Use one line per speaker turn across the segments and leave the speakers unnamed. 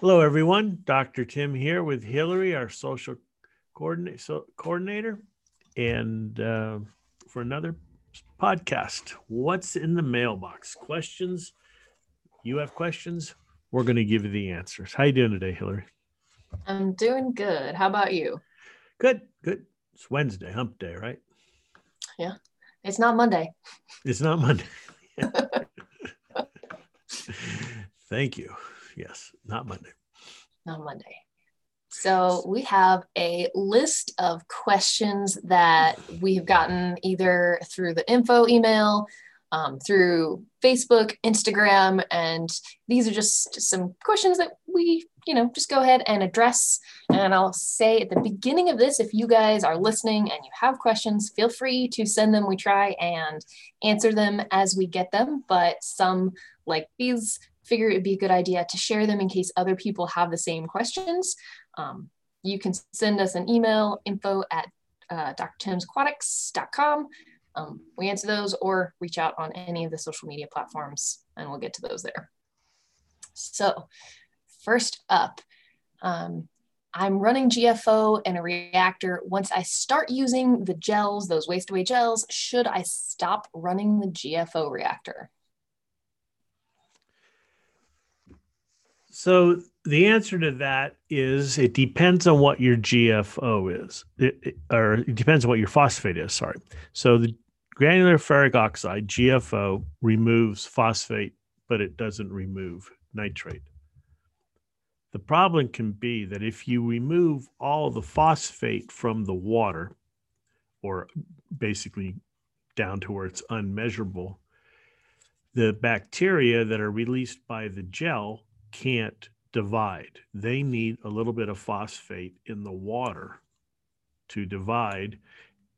Hello, everyone. Dr. Tim here with Hillary, our social coordinate, so, coordinator, and uh, for another podcast. What's in the mailbox? Questions? You have questions? We're going to give you the answers. How you doing today, Hillary?
I'm doing good. How about you?
Good, good. It's Wednesday, hump day, right?
Yeah. It's not Monday.
It's not Monday. Thank you. Yes, not Monday.
Not Monday. So we have a list of questions that we have gotten either through the info email, um, through Facebook, Instagram, and these are just some questions that we, you know, just go ahead and address. And I'll say at the beginning of this, if you guys are listening and you have questions, feel free to send them. We try and answer them as we get them, but some like these figure it'd be a good idea to share them in case other people have the same questions. Um, you can send us an email info at uh, drtimsaquatics.com. Um, we answer those or reach out on any of the social media platforms and we'll get to those there. So, first up, um, I'm running GFO and a reactor. Once I start using the gels, those waste away gels, should I stop running the GFO reactor?
So the answer to that is it depends on what your GFO is, it, or it depends on what your phosphate is. Sorry. So the granular ferric oxide GFO removes phosphate, but it doesn't remove nitrate. The problem can be that if you remove all the phosphate from the water, or basically down to where it's unmeasurable, the bacteria that are released by the gel can't divide. They need a little bit of phosphate in the water to divide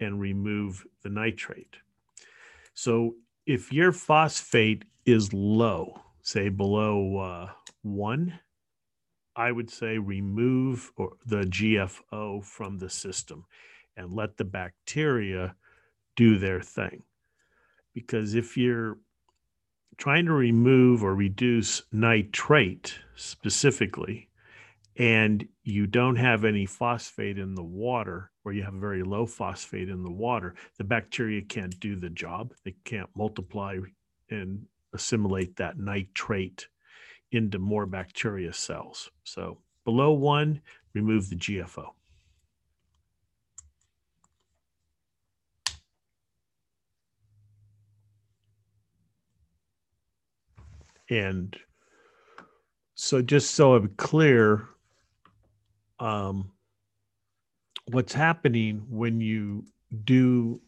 and remove the nitrate. So if your phosphate is low, say below uh, one, I would say remove or the GFO from the system and let the bacteria do their thing. Because if you're trying to remove or reduce nitrate specifically, and you don't have any phosphate in the water, or you have very low phosphate in the water, the bacteria can't do the job. They can't multiply and assimilate that nitrate into more bacteria cells. So below one, remove the GFO. And so, just so I'm clear, um, what's happening when you do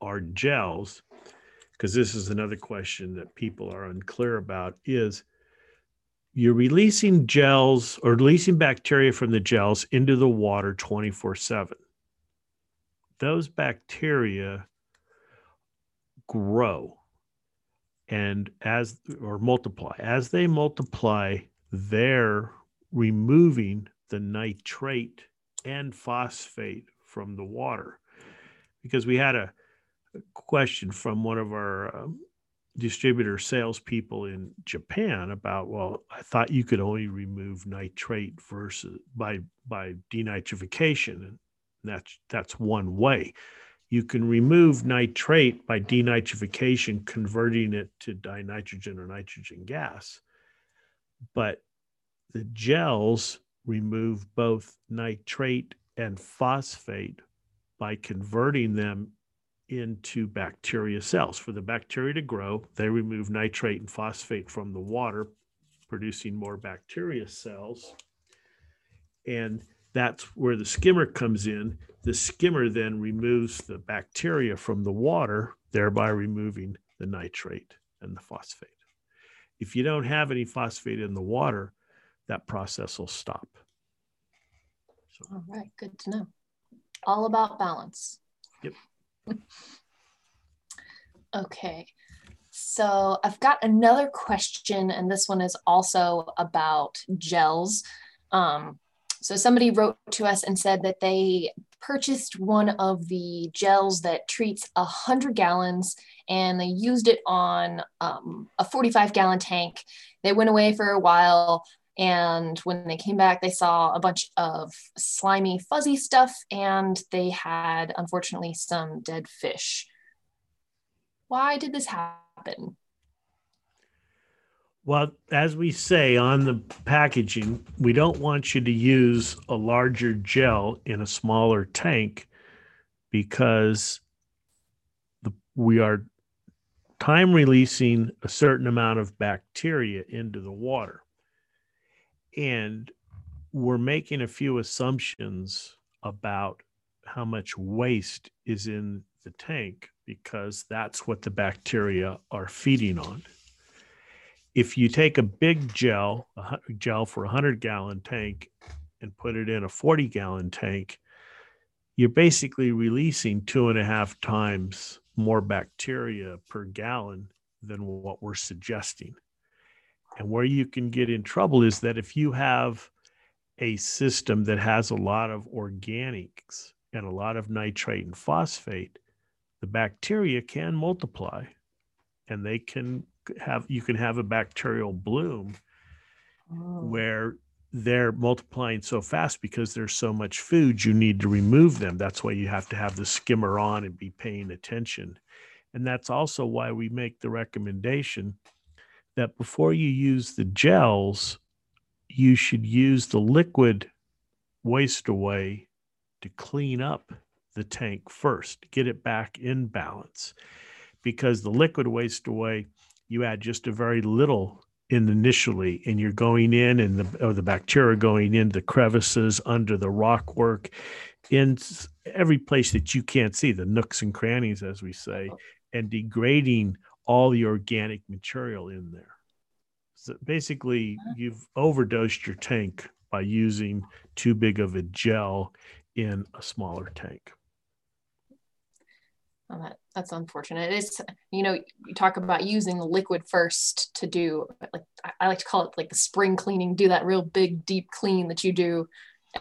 our gels, because this is another question that people are unclear about, is you're releasing gels or releasing bacteria from the gels into the water 24 7. Those bacteria grow and as or multiply as they multiply they're removing the nitrate and phosphate from the water. Because we had a, question from one of our um, distributor salespeople in Japan about well I thought you could only remove nitrate versus by by denitrification and that's that's one way you can remove nitrate by denitrification, converting it to dinitrogen or nitrogen gas. But the gels remove both nitrate and phosphate by converting them into bacteria cells. For the bacteria to grow, they remove nitrate and phosphate from the water, producing more bacteria cells. And that's where the skimmer comes in. The skimmer then removes the bacteria from the water, thereby removing the nitrate and the phosphate. If you don't have any phosphate in the water, that process will stop.
So. All right, good to know. All about balance.
Yep.
okay. So I've got another question, and this one is also about gels. Um, so somebody wrote to us and said that they purchased one of the gels that treats 100 gallons and they used it on um, a 45 gallon tank. They went away for a while And when they came back, they saw a bunch of slimy, fuzzy stuff, and they had, unfortunately, some dead fish. Why did this happen?
Well, as we say on the packaging, we don't want you to use a larger gel in a smaller tank because the, we are time releasing a certain amount of bacteria into the water. And we're making a few assumptions about how much waste is in the tank because that's what the bacteria are feeding on. If you take a big gel, a gel for a 100 gallon tank, and put it in a 40 gallon tank, you're basically releasing two and a half times more bacteria per gallon than what we're suggesting. And where you can get in trouble is that if you have a system that has a lot of organics and a lot of nitrate and phosphate, the bacteria can multiply and they can have you can have a bacterial bloom oh. where they're multiplying so fast because there's so much food you need to remove them. That's why you have to have the skimmer on and be paying attention. And that's also why we make the recommendation that before you use the gels you should use the liquid waste away to clean up the tank first get it back in balance. Because the liquid waste away you add just a very little in initially and you're going in and the or the bacteria going in the crevices under the rock work in every place that you can't see the nooks and crannies as we say and degrading all the organic material in there. So basically you've overdosed your tank by using too big of a gel in a smaller tank
Oh, that, that's unfortunate. It's you know you talk about using the liquid first to do like I like to call it like the spring cleaning. Do that real big deep clean that you do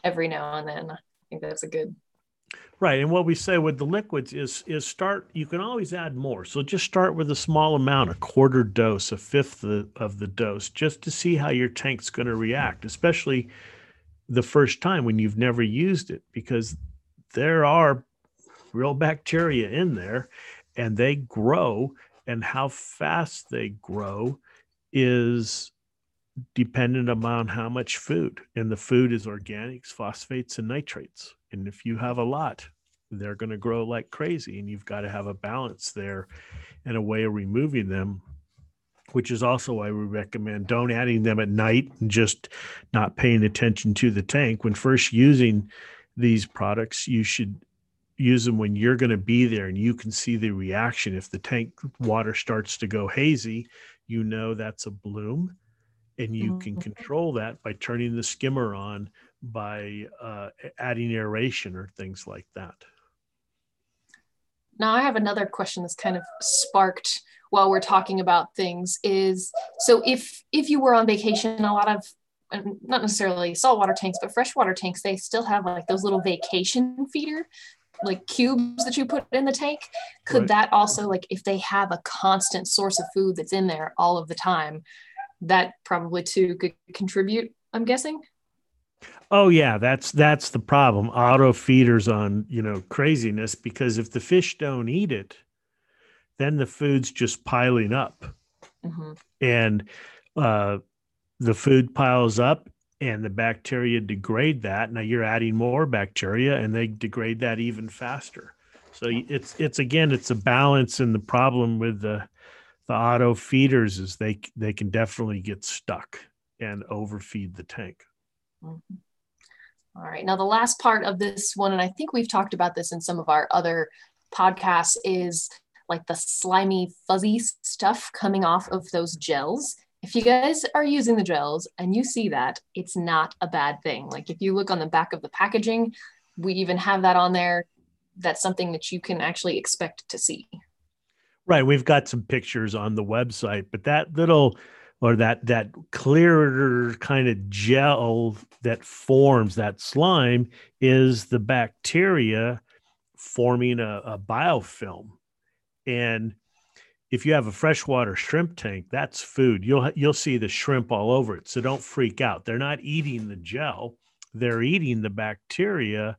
every now and then. I think that's a good.
Right, and what we say with the liquids is is start. You can always add more. So just start with a small amount, a quarter dose, a fifth of, of the dose, just to see how your tank's going to react, especially the first time when you've never used it, because there are real bacteria in there and they grow and how fast they grow is dependent upon how much food and the food is organics phosphates and nitrates and if you have a lot they're going to grow like crazy and you've got to have a balance there and a way of removing them which is also why we recommend don't adding them at night and just not paying attention to the tank. When first using these products you should use them when you're going to be there and you can see the reaction. If the tank water starts to go hazy, you know that's a bloom and you mm-hmm. can control that by turning the skimmer on by uh, adding aeration or things like that.
Now I have another question that's kind of sparked while we're talking about things is so if if you were on vacation a lot of not necessarily saltwater tanks, but freshwater tanks, they still have like those little vacation feeder like cubes that you put in the tank could right. that also like if they have a constant source of food that's in there all of the time that probably too could contribute i'm guessing
oh yeah that's that's the problem auto feeders on you know craziness because if the fish don't eat it then the food's just piling up mm-hmm. and uh the food piles up and the bacteria degrade that. Now you're adding more bacteria and they degrade that even faster. So it's it's again it's a balance and the problem with the the auto feeders is they they can definitely get stuck and overfeed the tank.
Mm-hmm. All right. Now the last part of this one and I think we've talked about this in some of our other podcasts is like the slimy fuzzy stuff coming off of those gels if you guys are using the gels and you see that, it's not a bad thing. Like if you look on the back of the packaging, we even have that on there. That's something that you can actually expect to see.
Right. We've got some pictures on the website, but that little or that that clearer kind of gel that forms that slime is the bacteria forming a, a biofilm. And if you have a freshwater shrimp tank, that's food. You'll you'll see the shrimp all over it. So don't freak out. They're not eating the gel. They're eating the bacteria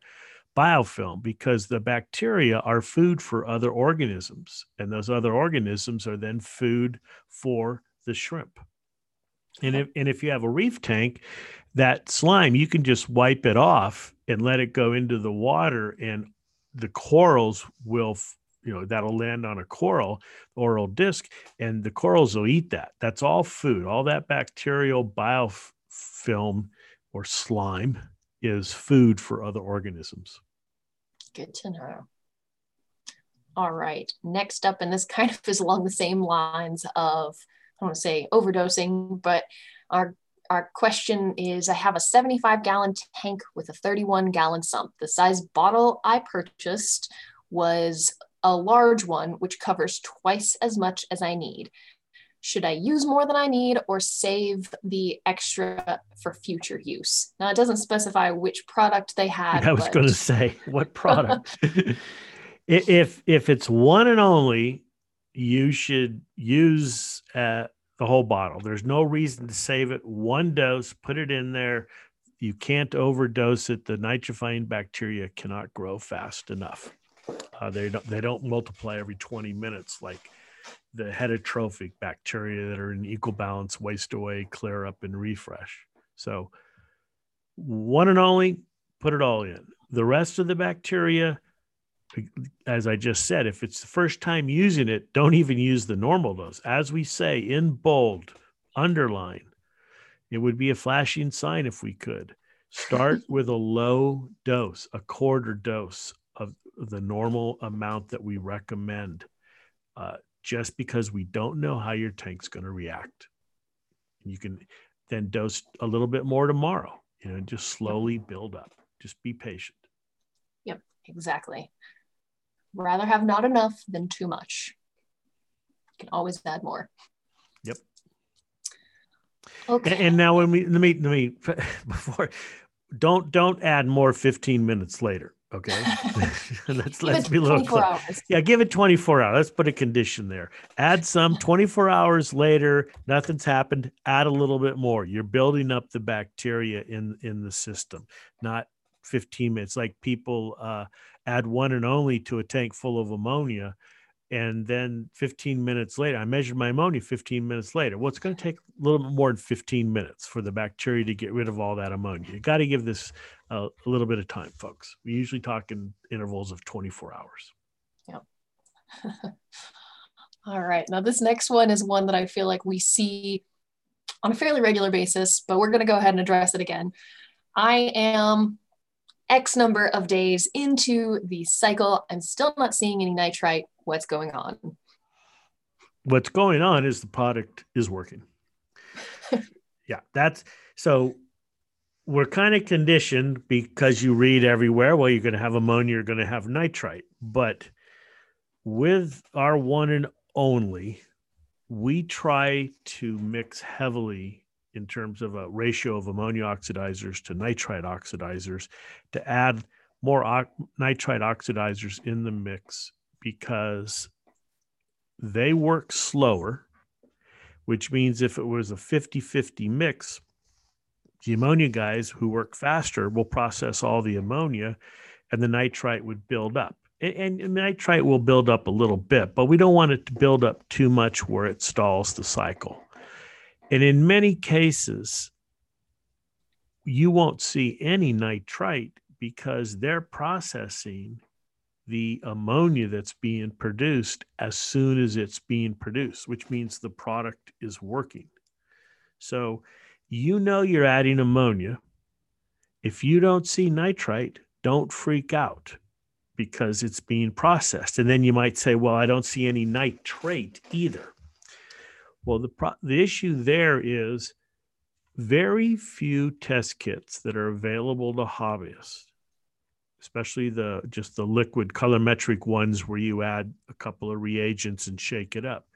biofilm because the bacteria are food for other organisms and those other organisms are then food for the shrimp. And if and if you have a reef tank, that slime you can just wipe it off and let it go into the water and the corals will you know that'll land on a coral oral disc and the corals will eat that. That's all food. All that bacterial biofilm or slime is food for other organisms.
Good to know. All right next up and this kind of is along the same lines of i don't want to say overdosing but our our question is I have a 75 gallon tank with a 31 gallon sump. The size bottle I purchased was a large one, which covers twice as much as I need. Should I use more than I need or save the extra for future use? Now, it doesn't specify which product they had.
I was but... going to say, what product? if if it's one and only, you should use uh, the whole bottle. There's no reason to save it. One dose, put it in there. You can't overdose it. The nitrifying bacteria cannot grow fast enough. Uh, they don't they don't multiply every 20 minutes like the heterotrophic bacteria that are in eco balance waste away, clear up, and refresh. So one and only, put it all in. The rest of the bacteria, as I just said, if it's the first time using it, don't even use the normal dose. As we say in bold, underline, it would be a flashing sign if we could. Start with a low dose, a quarter dose the normal amount that we recommend, uh, just because we don't know how your tank's going to react. You can then dose a little bit more tomorrow, you know, just slowly build up. Just be patient.
Yep, exactly. Rather have not enough than too much. You can always add more.
Yep. Okay. And, and now when we let me let me before don't don't add more 15 minutes later Okay. let's let's be a little clear. Hours. Yeah, give it 24 hours. Let's put a condition there. Add some 24 hours later, nothing's happened. Add a little bit more. You're building up the bacteria in in the system, not 15 minutes. Like people uh, add one and only to a tank full of ammonia and then 15 minutes later i measured my ammonia 15 minutes later. Well it's going to take a little bit more than 15 minutes for the bacteria to get rid of all that ammonia. You got to give this a little bit of time folks. We usually talk in intervals of 24 hours.
Yep. All right now this next one is one that i feel like we see on a fairly regular basis but we're going to go ahead and address it again. I am X number of days into the cycle. I'm still not seeing any nitrite what's going on?
What's going on is the product is working. yeah, that's so we're kind of conditioned because you read everywhere, well, you're going to have ammonia, you're going to have nitrite. But with our one and only, we try to mix heavily in terms of a ratio of ammonia oxidizers to nitrite oxidizers to add more o- nitrite oxidizers in the mix because they work slower, which means if it was a 50 50 mix, the ammonia guys who work faster will process all the ammonia and the nitrite would build up. And, and, nitrite will build up a little bit, but we don't want it to build up too much where it stalls the cycle. And in many cases, you won't see any nitrite because they're processing the ammonia that's being produced as soon as it's being produced, which means the product is working. So you know you're adding ammonia. If you don't see nitrite, don't freak out because it's being processed. And then you might say, well, I don't see any nitrate either. Well, the, pro- the issue there is very few test kits that are available to hobbyists especially the just the liquid colorimetric ones where you add a couple of reagents and shake it up.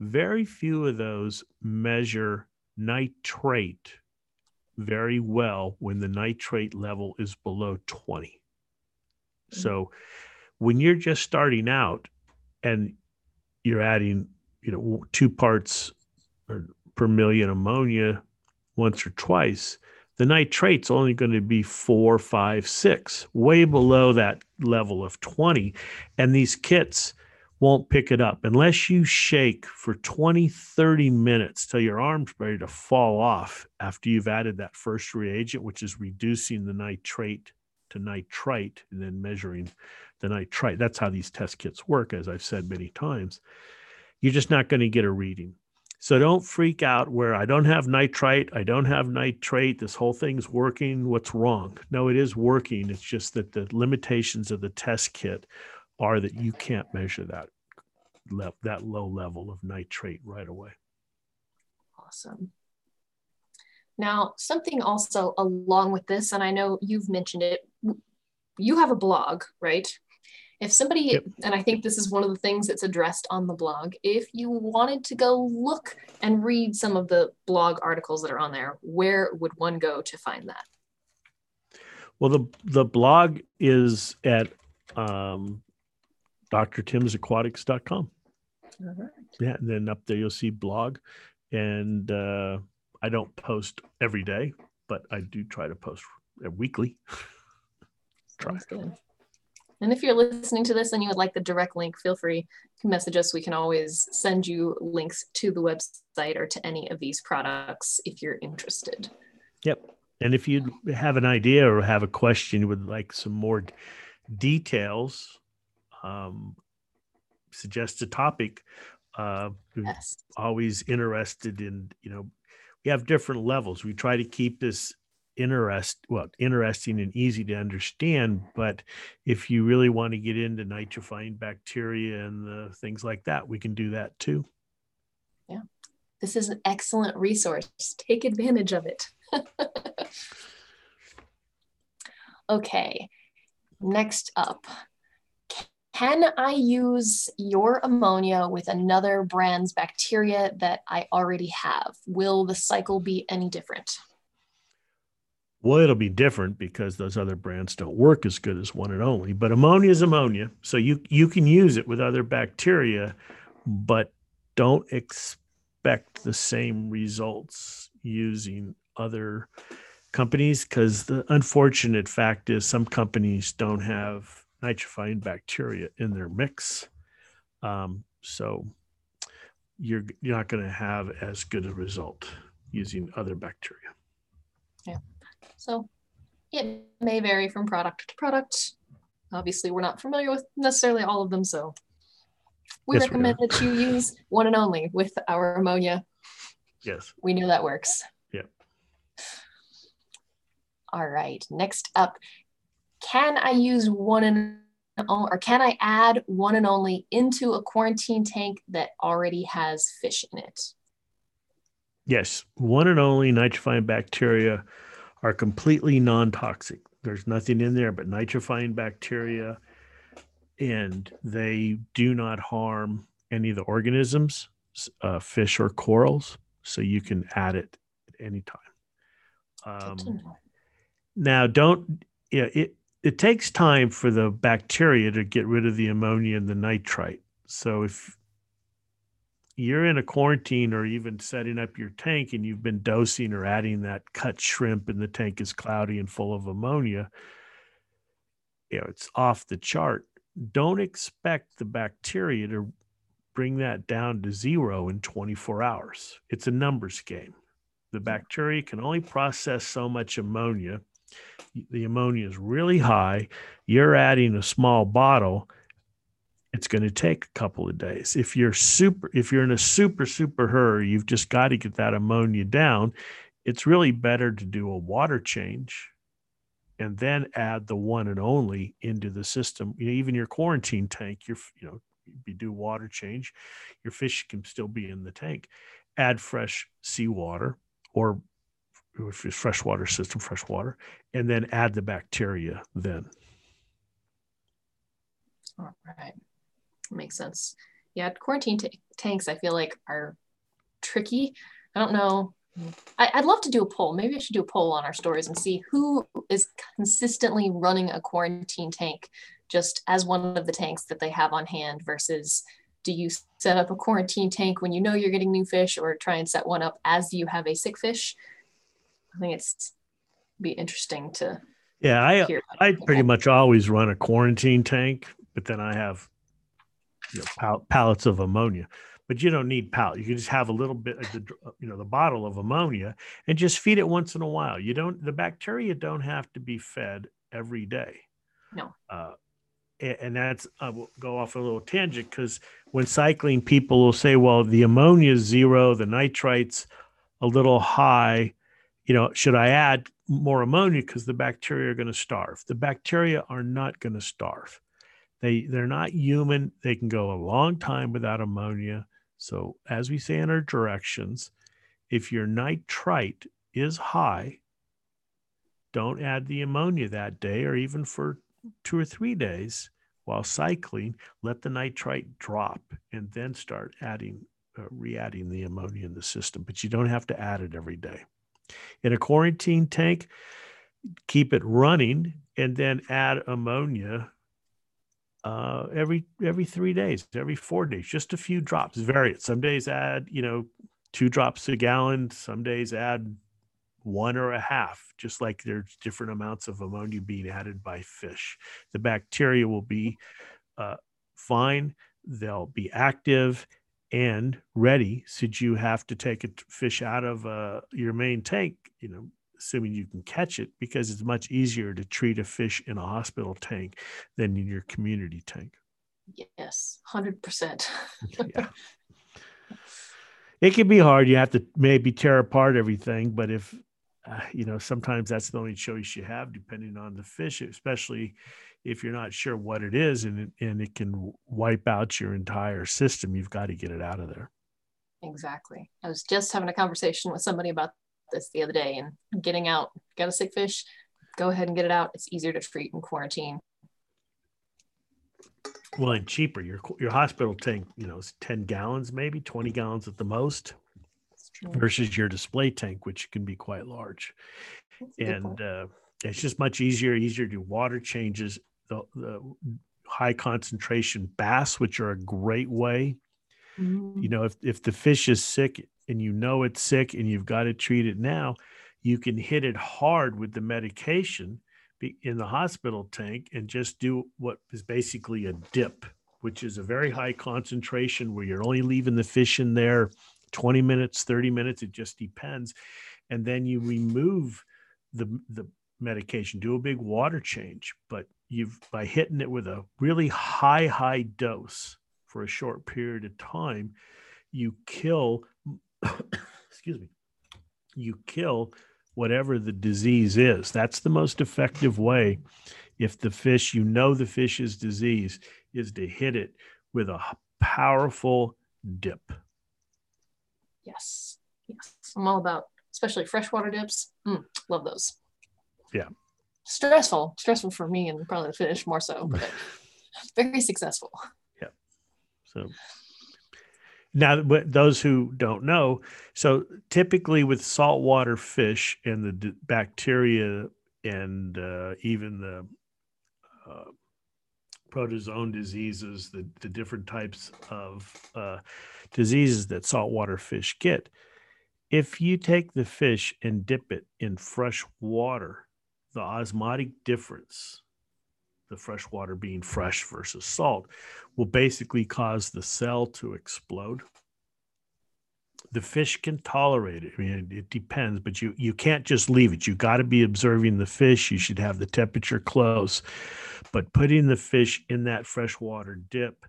Very few of those measure nitrate very well when the nitrate level is below 20. Mm-hmm. So when you're just starting out and you're adding you know, two parts per million ammonia once or twice, the nitrate's only going to be four, five, six, way below that level of 20. And these kits won't pick it up unless you shake for 20, 30 minutes till your arm's ready to fall off after you've added that first reagent, which is reducing the nitrate to nitrite and then measuring the nitrite. That's how these test kits work, as I've said many times. You're just not going to get a reading. So don't freak out where I don't have nitrite, I don't have nitrate, this whole thing's working. What's wrong? No, it is working. It's just that the limitations of the test kit are that you can't measure that that low level of nitrate right away.
Awesome. Now, something also along with this, and I know you've mentioned it, you have a blog, right? If somebody, yep. and I think this is one of the things that's addressed on the blog, if you wanted to go look and read some of the blog articles that are on there, where would one go to find that?
Well, the the blog is at um, drtimsaquatics.com. All right. Yeah, and then up there you'll see blog, and uh, I don't post every day, but I do try to post weekly.
try. good. And if you're listening to this and you would like the direct link, feel free to message us. We can always send you links to the website or to any of these products if you're interested.
Yep. And if you have an idea or have a question, you would like some more details, um, suggest a topic. Uh, yes. Always interested in, you know, we have different levels. We try to keep this interest well interesting and easy to understand but if you really want to get into nitrifying bacteria and the things like that we can do that too.
Yeah. This is an excellent resource. Take advantage of it. Okay. Next up. Can I use your ammonia with another brand's bacteria that I already have? Will the cycle be any different?
Well, it'll be different because those other brands don't work as good as one and only. But ammonia is ammonia, so you you can use it with other bacteria, but don't expect the same results using other companies because the unfortunate fact is some companies don't have nitrifying bacteria in their mix. Um, so you're you're not going to have as good a result using other bacteria.
Yeah. So it may vary from product to product. Obviously, we're not familiar with necessarily all of them, so we yes, recommend we that you use one and only with our ammonia.
Yes.
We know that works.
Yeah.
All right. Next up, can I use one and or can I add one and only into a quarantine tank that already has fish in it?
Yes, one and only nitrifying bacteria are completely non toxic. There's nothing in there but nitrifying bacteria, and they do not harm any of the organisms, uh, fish or corals. So you can add it at any time. Um, now, don't, yeah, it, it takes time for the bacteria to get rid of the ammonia and the nitrite. So if you're in a quarantine or even setting up your tank and you've been dosing or adding that cut shrimp and the tank is cloudy and full of ammonia, you know, it's off the chart. Don't expect the bacteria to bring that down to zero in 24 hours. It's a numbers game. The bacteria can only process so much ammonia. The ammonia is really high. You're adding a small bottle it's going to take a couple of days. If you're super, if you're in a super, super hurry, you've just got to get that ammonia down. It's really better to do a water change and then add the one and only into the system. You know, even your quarantine tank, your, you know, you do water change, your fish can still be in the tank. Add fresh seawater or if it's freshwater system, fresh water, and then add the bacteria then.
All right. Makes sense. Yeah, quarantine t- tanks, I feel like are tricky. I don't know. I, would love to do a poll. Maybe I should do a poll on our stories and see who is consistently running a quarantine tank just as one of the tanks that they have on hand versus Do you set up a quarantine tank when you know you're getting new fish or try and set one up as you have a sick fish? I think it's be interesting to
yeah, I I pretty much always run a quarantine tank, but then I have you know, pal- pallets of ammonia. But you don't need pallet. You can just have a little bit of the you know the bottle of ammonia and just feed it once in a while. You don't the bacteria don't have to be fed every day.
No.
Uh, and that's I will go off a little tangent because when cycling, people will say, "Well, the ammonia is zero, the nitrites a little high. You know, should I add more ammonia because the bacteria are going to starve?" The bacteria are not going to starve. They they're not human. They can go a long time without ammonia. So as we say in our directions, if your nitrite is high, don't add the ammonia that day or even for two or three days while cycling, let the nitrite drop and then start adding, uh, re adding the ammonia in the system. But you don't have to add it every day. In a quarantine tank, keep it running and then add ammonia uh, every every three days, every four days, just a few drops. Vary it. Some days add, you know, two drops a gallon. Some days add one or a half, just like there's different amounts of ammonia being added by fish. The bacteria will be uh, fine, they'll be active and ready should you have to take a fish out of uh, your main tank, you know, assuming you can catch it, because it's much easier to treat a fish in a hospital tank than in your community tank.
Yes, 100%.
yeah. It can be hard. You have to maybe tear apart everything, but if uh, you know, sometimes that's the only choice you have, depending on the fish, especially if you're not sure what it is and it, and it can wipe out your entire system. You've got to get it out of there.
Exactly. I was just having a conversation with somebody about this the other day and getting out, got a sick fish, go ahead and get it out. It's easier to treat in quarantine.
Well, and cheaper. Your your hospital tank, you know, is ten gallons, maybe twenty gallons at the most versus your display tank, which can be quite large. And uh, it's just much easier, easier to do water changes. The, the high concentration bass, which are a great way. Mm-hmm. You know, if, if the fish is sick and you know it's sick and you've got to treat it now, you can hit it hard with the medication in the hospital tank and just do what is basically a dip, which is a very high concentration where you're only leaving the fish in there 20 minutes, 30 minutes, it just depends. And then you remove the, the medication, do a big water change. But you've, by hitting it with a really high, high dose for a short period of time, you kill, excuse me, you kill whatever the disease is. That's the most effective way. If the fish, you know, the fish is disease, is to hit it with a powerful dip.
Yes. Yes. I'm all about, especially freshwater dips. Mm, love those.
Yeah.
Stressful. Stressful for me and probably the fish more so, but very successful.
Yeah. So now, those who don't know, so typically with saltwater fish and the d- bacteria and uh, even the uh, protozoan diseases, the, the different types of uh, diseases that saltwater fish get. If you take the fish and dip it in fresh water, the osmotic difference, the fresh water being fresh versus salt, will basically cause the cell to explode. The fish can tolerate it. I mean, it depends, but you you can't just leave it. You got to be observing the fish. You should have the temperature close, but putting the fish in that freshwater dip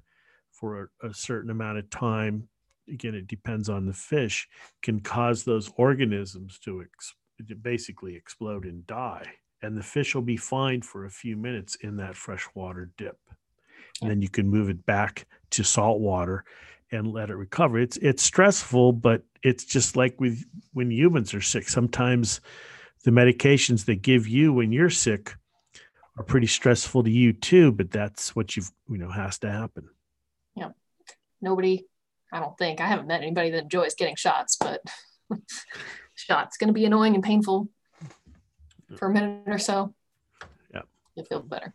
for a, a certain amount of time again it depends on the fish can cause those organisms to ex- basically explode and die and the fish will be fine for a few minutes in that freshwater dip. And then you can move it back to salt water and let it recover. It's it's stressful but it's just like with when humans are sick. Sometimes the medications they give you when you're sick are pretty stressful to you too but that's what you've you know has to happen.
Yeah nobody i don't think i haven't met anybody that enjoys getting shots but shots going to be annoying and painful for a minute or so
yeah
you feel better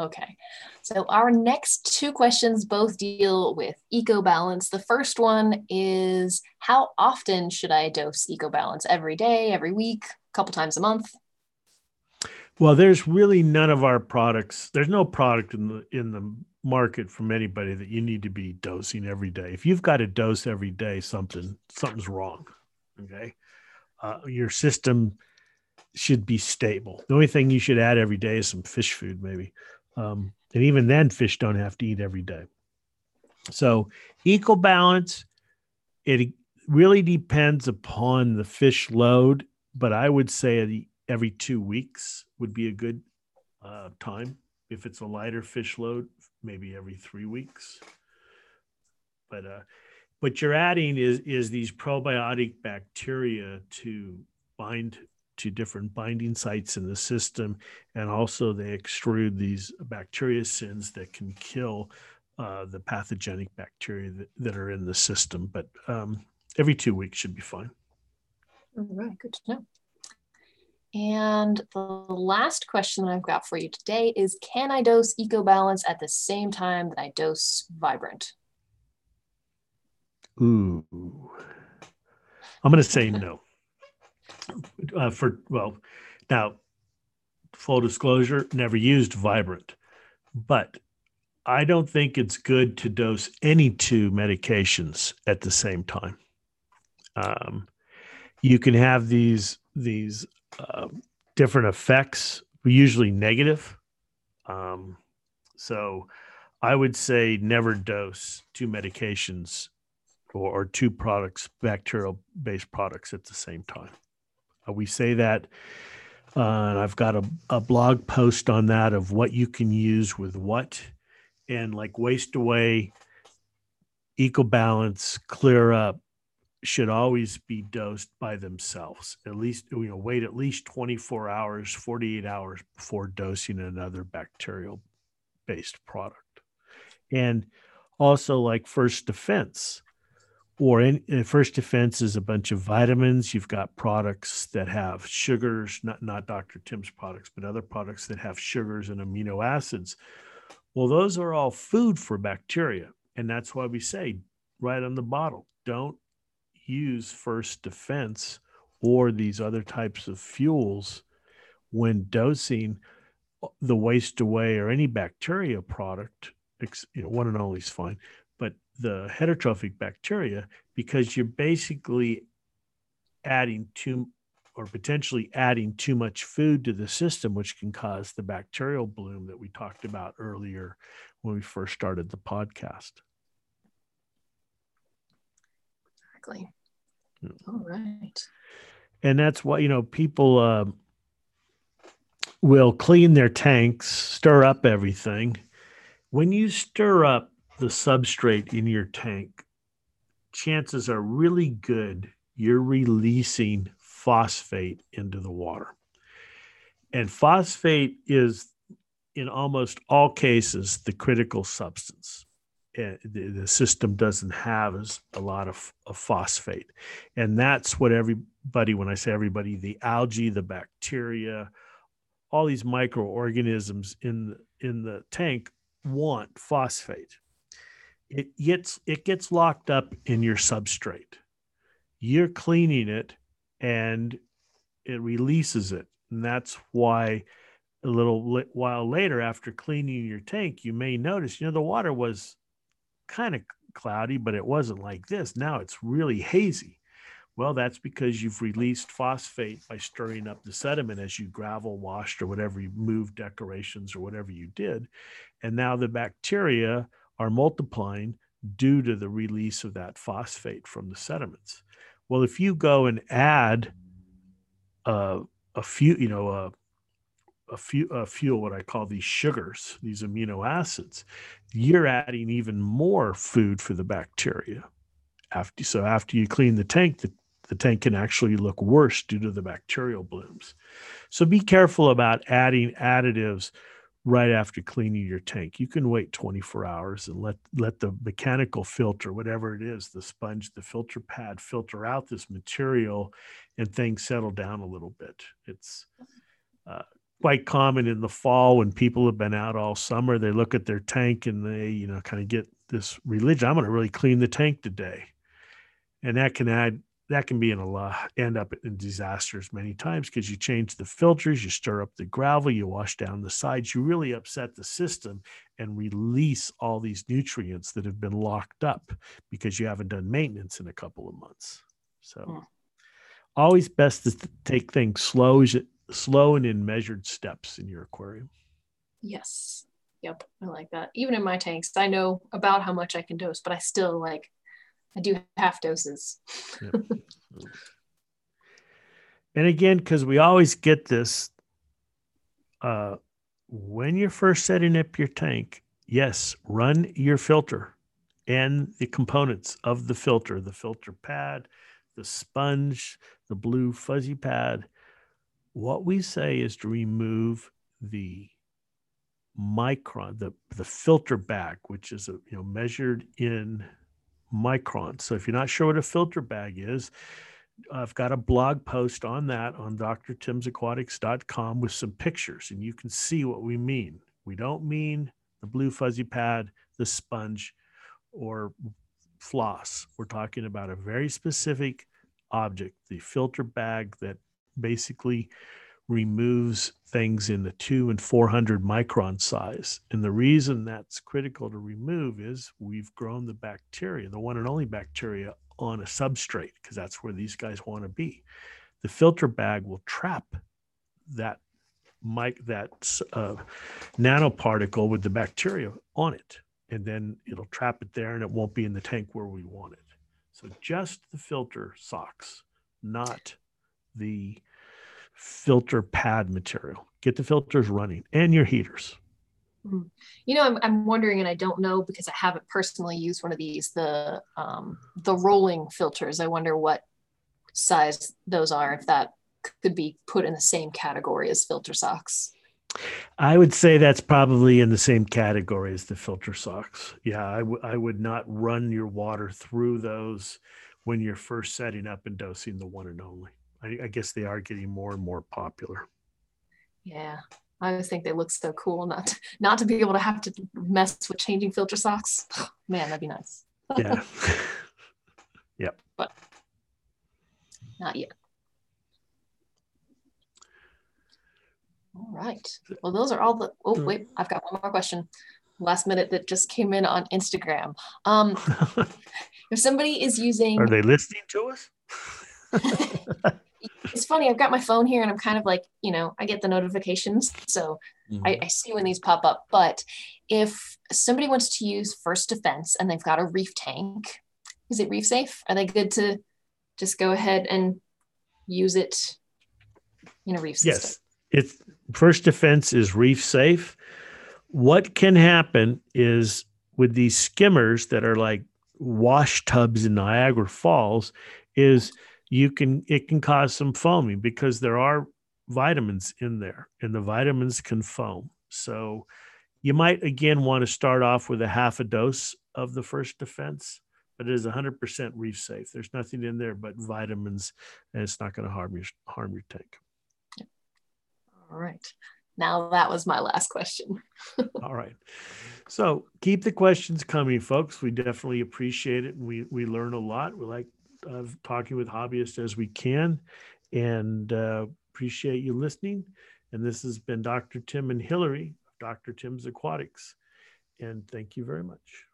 Okay. So our next two questions both deal with eco balance. The first one is how often should I dose eco balance? Every day, every week, a couple times a month?
Well, there's really none of our products. There's no product in the in the market from anybody that you need to be dosing every day. If you've got a dose every day, something something's wrong. Okay, uh, your system should be stable. The only thing you should add every day is some fish food, maybe. Um, and even then, fish don't have to eat every day. So, eco balance, it really depends upon the fish load, but I would say every two weeks would be a good uh, time. If it's a lighter fish load, maybe every three weeks. But uh, what you're adding is is these probiotic bacteria to bind to different binding sites in the system. And also, they extrude these bacteriocins that can kill uh, the pathogenic bacteria that, that, are in the system. But um, every two weeks should be fine.
All right, good to know. And the last question that I've got for you today is Can I dose EcoBalance at the same time that I dose Vibrant?
Ooh. I'm going to say no uh, for well, now full disclosure, never used Vibrant, but I don't think it's good to dose any two medications at the same time. Um, you can have these these uh, different effects, usually negative. Um, so, I would say never dose two medications or, or two products, bacterial based products at the same time. Uh, we say that, uh, and I've got a, a blog post on that of what you can use with what, and like waste away, eco balance, clear up should always be dosed by themselves. At least you know wait at least 24 hours, 48 hours before dosing another bacterial based product. And also like first defense or in, in, first defense is a bunch of vitamins. You've got products that have sugars not not dr tim's products but other products that have sugars and amino acids. Well those are all food for bacteria and that's why we say right on the bottle don't use first defense or these other types of fuels when dosing uh, the waste away or any bacteria product you know one and only is fine the heterotrophic bacteria because you're basically adding too or potentially adding too much food to the system, which can cause the bacterial bloom that we talked about earlier when we first started the podcast.
Exactly. Yeah. All right.
And that's why, you know, people uh, will clean their tanks, stir up everything. When you stir up the substrate in your tank, chances are really good you're releasing phosphate into the water. And phosphate is, in almost all cases, the critical substance. Eh, the, the system doesn't have as a lot of, of phosphate. And that's what everybody, when I say everybody, the algae, the bacteria, all these microorganisms in in the tank want phosphate it gets it gets locked up in your substrate. You're cleaning it and it releases it. And that's why a little while later after cleaning your tank you may notice you know the water was kind of cloudy but it wasn't like this. Now it's really hazy. Well that's because you've released phosphate by stirring up the sediment as you gravel washed or whatever you moved decorations or whatever you did. And now the bacteria are multiplying due to the release of that phosphate from the sediments. Well, if you go and add uh, a few, you know, uh, a few, a fuel, what I call these sugars, these amino acids, you're adding even more food for the bacteria. After so, after you clean the tank, the, the tank can actually look worse due to the bacterial blooms. So be careful about adding additives right after cleaning your tank. You can wait 24 hours and let let the mechanical filter, whatever it is, the sponge, the filter pad, filter out this material, and things settle down a little bit. It's uh, quite common in the fall when people have been out all summer. They look at their tank and they, you know, kind of get this religion. I'm going to really clean the tank today, and that can add that can be in a lot end up in disasters many times because you change the filters, you stir up the gravel, you wash down the sides, you really upset the system and release all these nutrients that have been locked up because you haven't done maintenance in a couple of months. So, hmm. always best to take things slow, slow and in measured steps in your aquarium.
Yes. Yep. I like that. Even in my tanks, I know about how much I can dose, but I still like I do half doses. yep.
And again, because we always get this, uh, when you're first setting up your tank, yes, run your filter and the components of the filter, the filter pad, the sponge, the blue fuzzy pad. What we say is to remove the micron, the, the filter bag, which is a, you know measured in microns. So if you're not sure what a filter bag is, I've got a blog post on that on drtimsaquatics.com with some pictures, and you can see what we mean. We don't mean the blue fuzzy pad, the sponge, or floss. We're talking about a very specific object, the filter bag that basically removes things in the two and 400 micron size. And the reason that's critical to remove is we've grown the bacteria, the one and only bacteria, on a substrate because that's where these guys want to be. The filter bag will trap that mic that uh, nanoparticle with the bacteria on it, and then it'll trap it there, and it won't be in the tank where we want it. So just the filter socks, not the filter pad material. Get the filters running and your heaters.
Hmm. You know, I'm, I'm wondering, and I don't know because I haven't personally used one of these, the um, the rolling filters. I wonder what size those are, if that could be put in the same category as filter socks.
I would say that's probably in the same category as the filter socks. Yeah, I, w- I would not run your water through those when you're first setting up and dosing the one and only. I, I guess they are getting more and more popular.
Yeah, I always think they look so cool not to, not to be able to have to mess with changing filter socks. Man, that'd be nice.
yeah. yep.
But not yet. All right. Well, those are all the. Oh, mm. wait, I've got one more question. Last minute that just came in on Instagram. Um, if somebody is using,
are they listening to us?
It's funny. I've got my phone here and I'm kind of like, you know, I get the notifications. So mm-hmm. I, I, see when these pop up. But if somebody wants to use First Defense and they've got a reef tank, is it reef safe? Are they good to just go ahead and use it in a reef system?
Yes. It's First Defense is reef safe. What can happen is with these skimmers that are like wash tubs in Niagara Falls, is you can it can cause some foaming because there are vitamins in there and the vitamins can foam. So you might again want to start off with a half a dose of the first defense but it is 100% reef safe. There's nothing in there but vitamins and it's not going to harm your harm your tank.
All right. Now that was my last question.
All right. So keep the questions coming folks. We definitely appreciate it. We we learn a lot. We like of talking with hobbyists as we can and uh, appreciate you listening. And this has been Dr. Tim and Hillary, of Dr. Tim's Aquatics. And thank you very much.